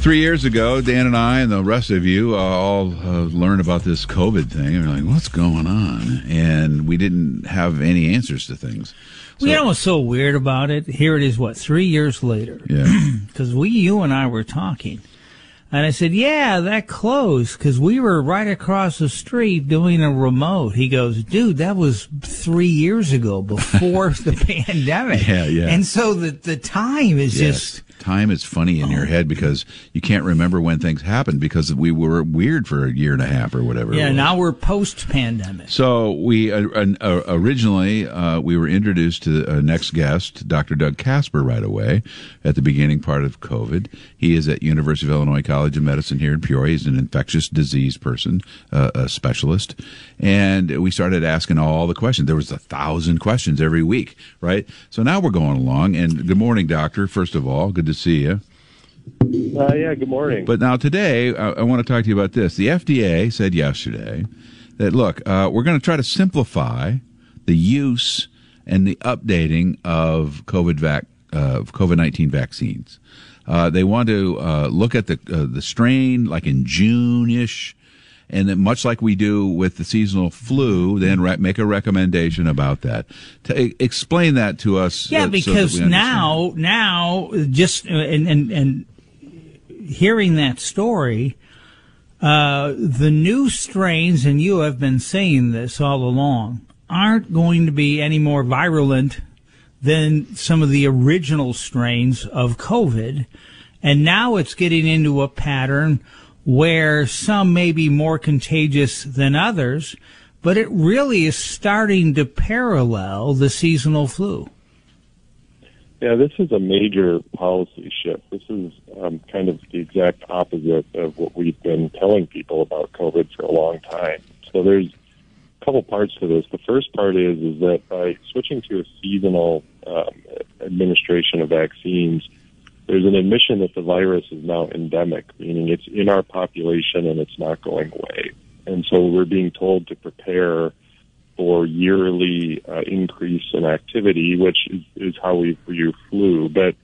Three years ago, Dan and I and the rest of you uh, all uh, learned about this COVID thing. And we're like, what's going on? And we didn't have any answers to things. So, well, you know what's so weird about it? Here it is, what, three years later? Yeah. Because we, you and I were talking. And I said, yeah, that close, because we were right across the street doing a remote. He goes, dude, that was three years ago before the pandemic. Yeah, yeah. And so the, the time is yes. just time is funny in your head because you can't remember when things happened because we were weird for a year and a half or whatever. Yeah, now we're post pandemic. So we uh, uh, originally uh, we were introduced to the next guest, Dr. Doug Kasper, right away at the beginning part of COVID. He is at University of Illinois College of Medicine here in Peoria. He's an infectious disease person, uh, a specialist, and we started asking all the questions. There was a thousand questions every week, right? So now we're going along. And good morning, doctor. First of all, good to see you. Uh, yeah, good morning. But now today, I, I, want to talk to you about this. The FDA said yesterday that look, uh, we're going to try to simplify the use and the updating of COVID vac, uh, COVID nineteen vaccines. Uh, they want to uh, look at the uh, the strain like in June ish and then much like we do with the seasonal flu, then re- make a recommendation about that. To explain that to us. Yeah, uh, because so now, now, just uh, and and, and hearing that story. Uh, the new strains, and you have been saying this all along, aren't going to be any more virulent than some of the original strains of COVID. And now it's getting into a pattern where some may be more contagious than others, but it really is starting to parallel the seasonal flu. Yeah, this is a major policy shift. This is um, kind of the exact opposite of what we've been telling people about COVID for a long time. So there's couple parts to this. The first part is is that by switching to a seasonal um, administration of vaccines, there's an admission that the virus is now endemic, meaning it's in our population and it's not going away. And so we're being told to prepare for yearly uh, increase in activity, which is, is how we view flu. But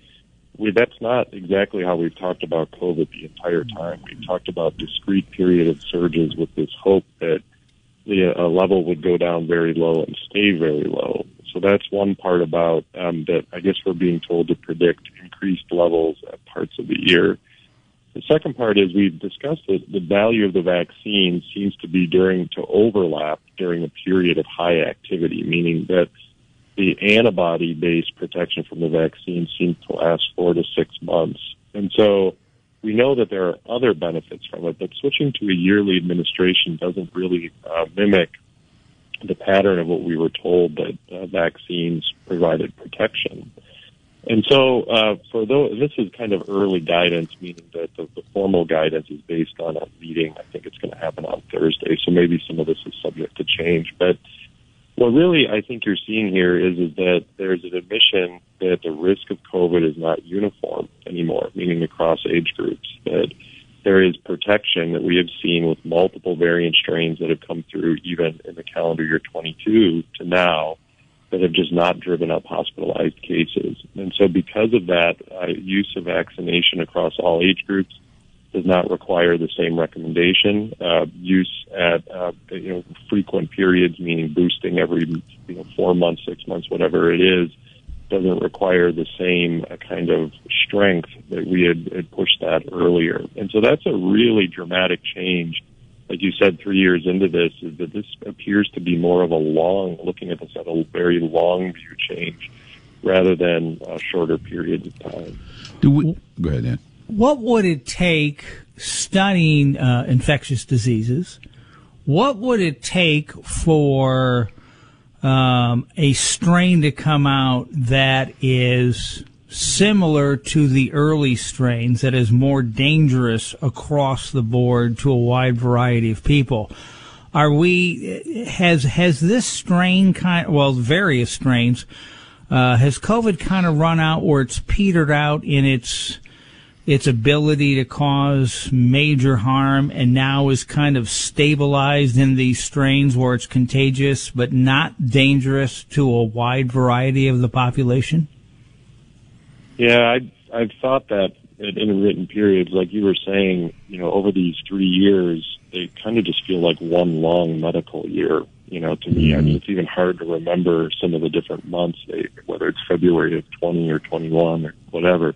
we, that's not exactly how we've talked about COVID the entire time. We've talked about discrete period of surges with this hope level would go down very low and stay very low. So that's one part about um, that. I guess we're being told to predict increased levels at parts of the year. The second part is we've discussed that the value of the vaccine seems to be during to overlap during a period of high activity, meaning that the antibody-based protection from the vaccine seems to last four to six months. And so we know that there are other benefits from it, but switching to a yearly administration doesn't really uh, mimic the pattern of what we were told that uh, vaccines provided protection. And so, uh, for those, this is kind of early guidance, meaning that the, the formal guidance is based on a meeting. I think it's going to happen on Thursday, so maybe some of this is subject to change. But what really I think you're seeing here is is that there's an admission that the risk of COVID is not uniform anymore, meaning across age groups. That there is protection that we have seen with multiple variant strains that have come through even in the calendar year 22 to now that have just not driven up hospitalized cases. And so because of that, uh, use of vaccination across all age groups does not require the same recommendation. Uh, use at uh, you know frequent periods, meaning boosting every you know four months, six months, whatever it is, doesn't require the same uh, kind of strength that we had, had pushed that earlier. And so that's a really dramatic change. Like you said, three years into this, is that this appears to be more of a long, looking at this at a very long view change rather than uh, shorter periods of time. Do we, go ahead, Dan. What would it take studying uh, infectious diseases? What would it take for um, a strain to come out that is similar to the early strains, that is more dangerous across the board to a wide variety of people. Are we has has this strain kind well various strains uh, has COVID kind of run out or it's petered out in its its ability to cause major harm and now is kind of stabilized in these strains where it's contagious but not dangerous to a wide variety of the population? Yeah, I, I've thought that at intermittent periods, like you were saying, you know, over these three years, they kind of just feel like one long medical year. You know, to me, I mean, mm-hmm. it's even hard to remember some of the different months, they, whether it's February of 20 or 21 or whatever.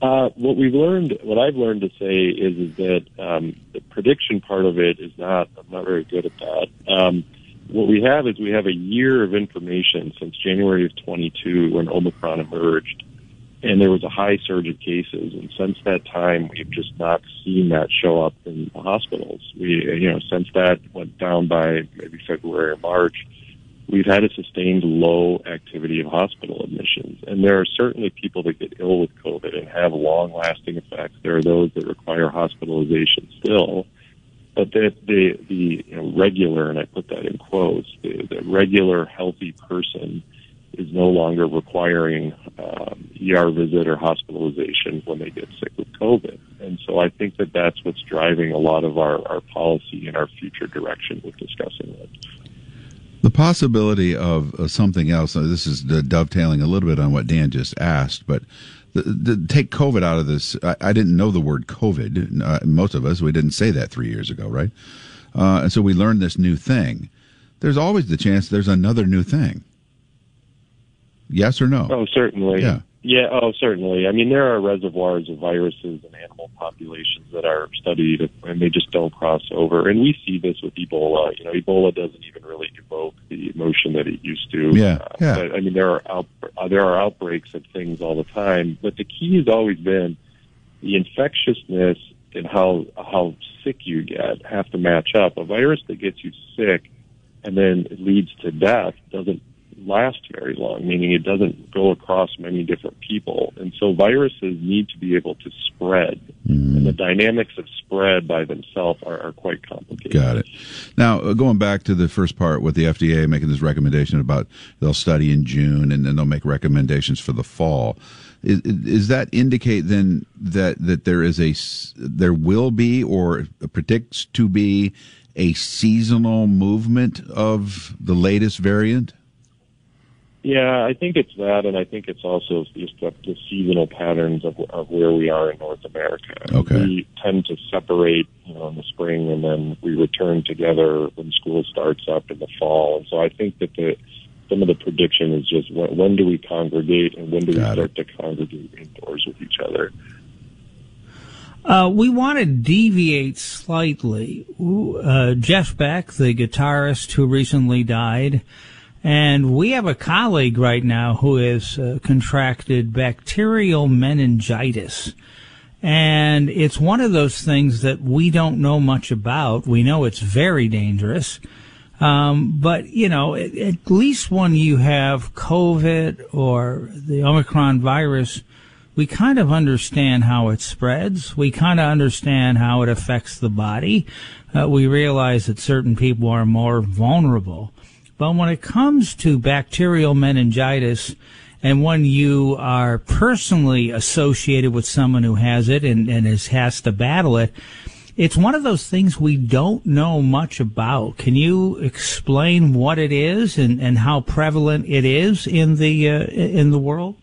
Uh, what we've learned, what I've learned to say is, is that um, the prediction part of it is not. I'm not very good at that. Um, what we have is we have a year of information since January of 22 when Omicron emerged, and there was a high surge of cases. And since that time, we've just not seen that show up in the hospitals. We, you know, since that went down by maybe February or March, we've had a sustained low activity of hospital admissions. And there are certainly people that get ill with COVID and have long lasting effects. There are those that require hospitalization still. But the, the, the you know, regular, and I put that in quotes, the, the regular healthy person is no longer requiring um, ER visit or hospitalization when they get sick with COVID. And so I think that that's what's driving a lot of our, our policy and our future direction with discussing it. The possibility of uh, something else, uh, this is dovetailing a little bit on what Dan just asked, but the, the, take COVID out of this. I, I didn't know the word COVID. Uh, most of us, we didn't say that three years ago, right? Uh, and so we learned this new thing. There's always the chance there's another new thing. Yes or no? Oh, certainly. Yeah. Yeah, oh, certainly. I mean, there are reservoirs of viruses in animal populations that are studied, and they just don't cross over. And we see this with Ebola. You know, Ebola doesn't even really evoke the emotion that it used to. Yeah, uh, yeah. But, I mean, there are out, uh, there are outbreaks of things all the time, but the key has always been the infectiousness and how how sick you get have to match up. A virus that gets you sick and then leads to death doesn't last very long, meaning it doesn't go across many different people. And so viruses need to be able to spread. Mm. And the dynamics of spread by themselves are, are, quite complicated. Got it. Now, uh, going back to the first part with the FDA making this recommendation about they'll study in June and then they'll make recommendations for the fall. Is, is that indicate then that, that there is a, there will be or predicts to be a seasonal movement of the latest variant? Yeah, I think it's that, and I think it's also just the, the seasonal patterns of, of where we are in North America. Okay. We tend to separate, you know, in the spring, and then we return together when school starts up in the fall. And so I think that the some of the prediction is just when, when do we congregate and when do Got we start it. to congregate indoors with each other. Uh, we want to deviate slightly. Uh, Jeff Beck, the guitarist who recently died, and we have a colleague right now who has uh, contracted bacterial meningitis. And it's one of those things that we don't know much about. We know it's very dangerous. Um, but, you know, at, at, least when you have COVID or the Omicron virus, we kind of understand how it spreads. We kind of understand how it affects the body. Uh, we realize that certain people are more vulnerable. But when it comes to bacterial meningitis, and when you are personally associated with someone who has it and, and is, has to battle it, it's one of those things we don't know much about. Can you explain what it is and, and how prevalent it is in the uh, in the world?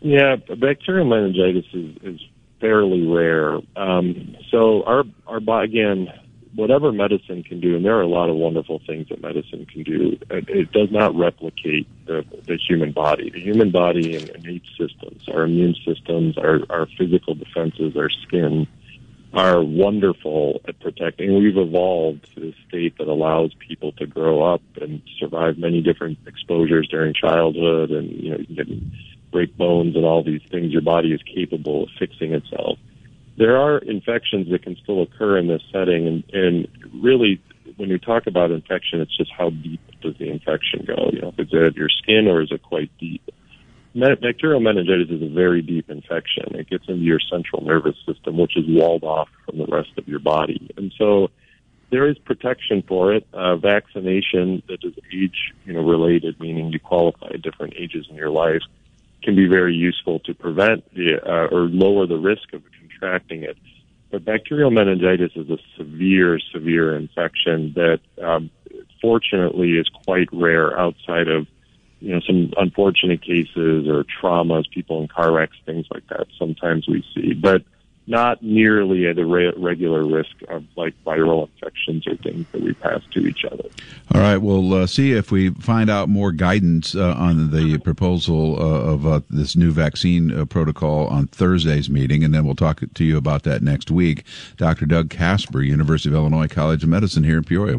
Yeah, bacterial meningitis is, is fairly rare. Um, so our our again, whatever medicine can do, and there are a lot of wonderful things that medicine can do, it, does not replicate the, the human body. The human body and innate systems, our immune systems, our, our physical defenses, our skin, are wonderful at protecting. We've evolved to a state that allows people to grow up and survive many different exposures during childhood, and you know, you can break bones and all these things. Your body is capable of fixing itself there are infections that can still occur in this setting, and, and really, when you talk about infection, it's just how deep does the infection go? You know, if it's at your skin or is it quite deep? Bacterial meningitis is a very deep infection. It gets into your central nervous system, which is walled off from the rest of your body, and so there is protection for it. Uh, vaccination that is age, you know, related, meaning you qualify at different ages in your life, can be very useful to prevent the uh, or lower the risk of contracting it. But bacterial meningitis is a severe, severe infection that um, fortunately is quite rare outside of you know, some unfortunate cases or traumas, people in car wrecks, things like that. Sometimes we see, but not nearly at a re- regular risk of like viral infections or things that we pass to each other. All right, we'll uh, see if we find out more guidance uh, on the proposal uh, of uh, this new vaccine uh, protocol on Thursday's meeting, and then we'll talk to you about that next week. Dr. Doug Kasper, University of Illinois College of Medicine here in Peoria.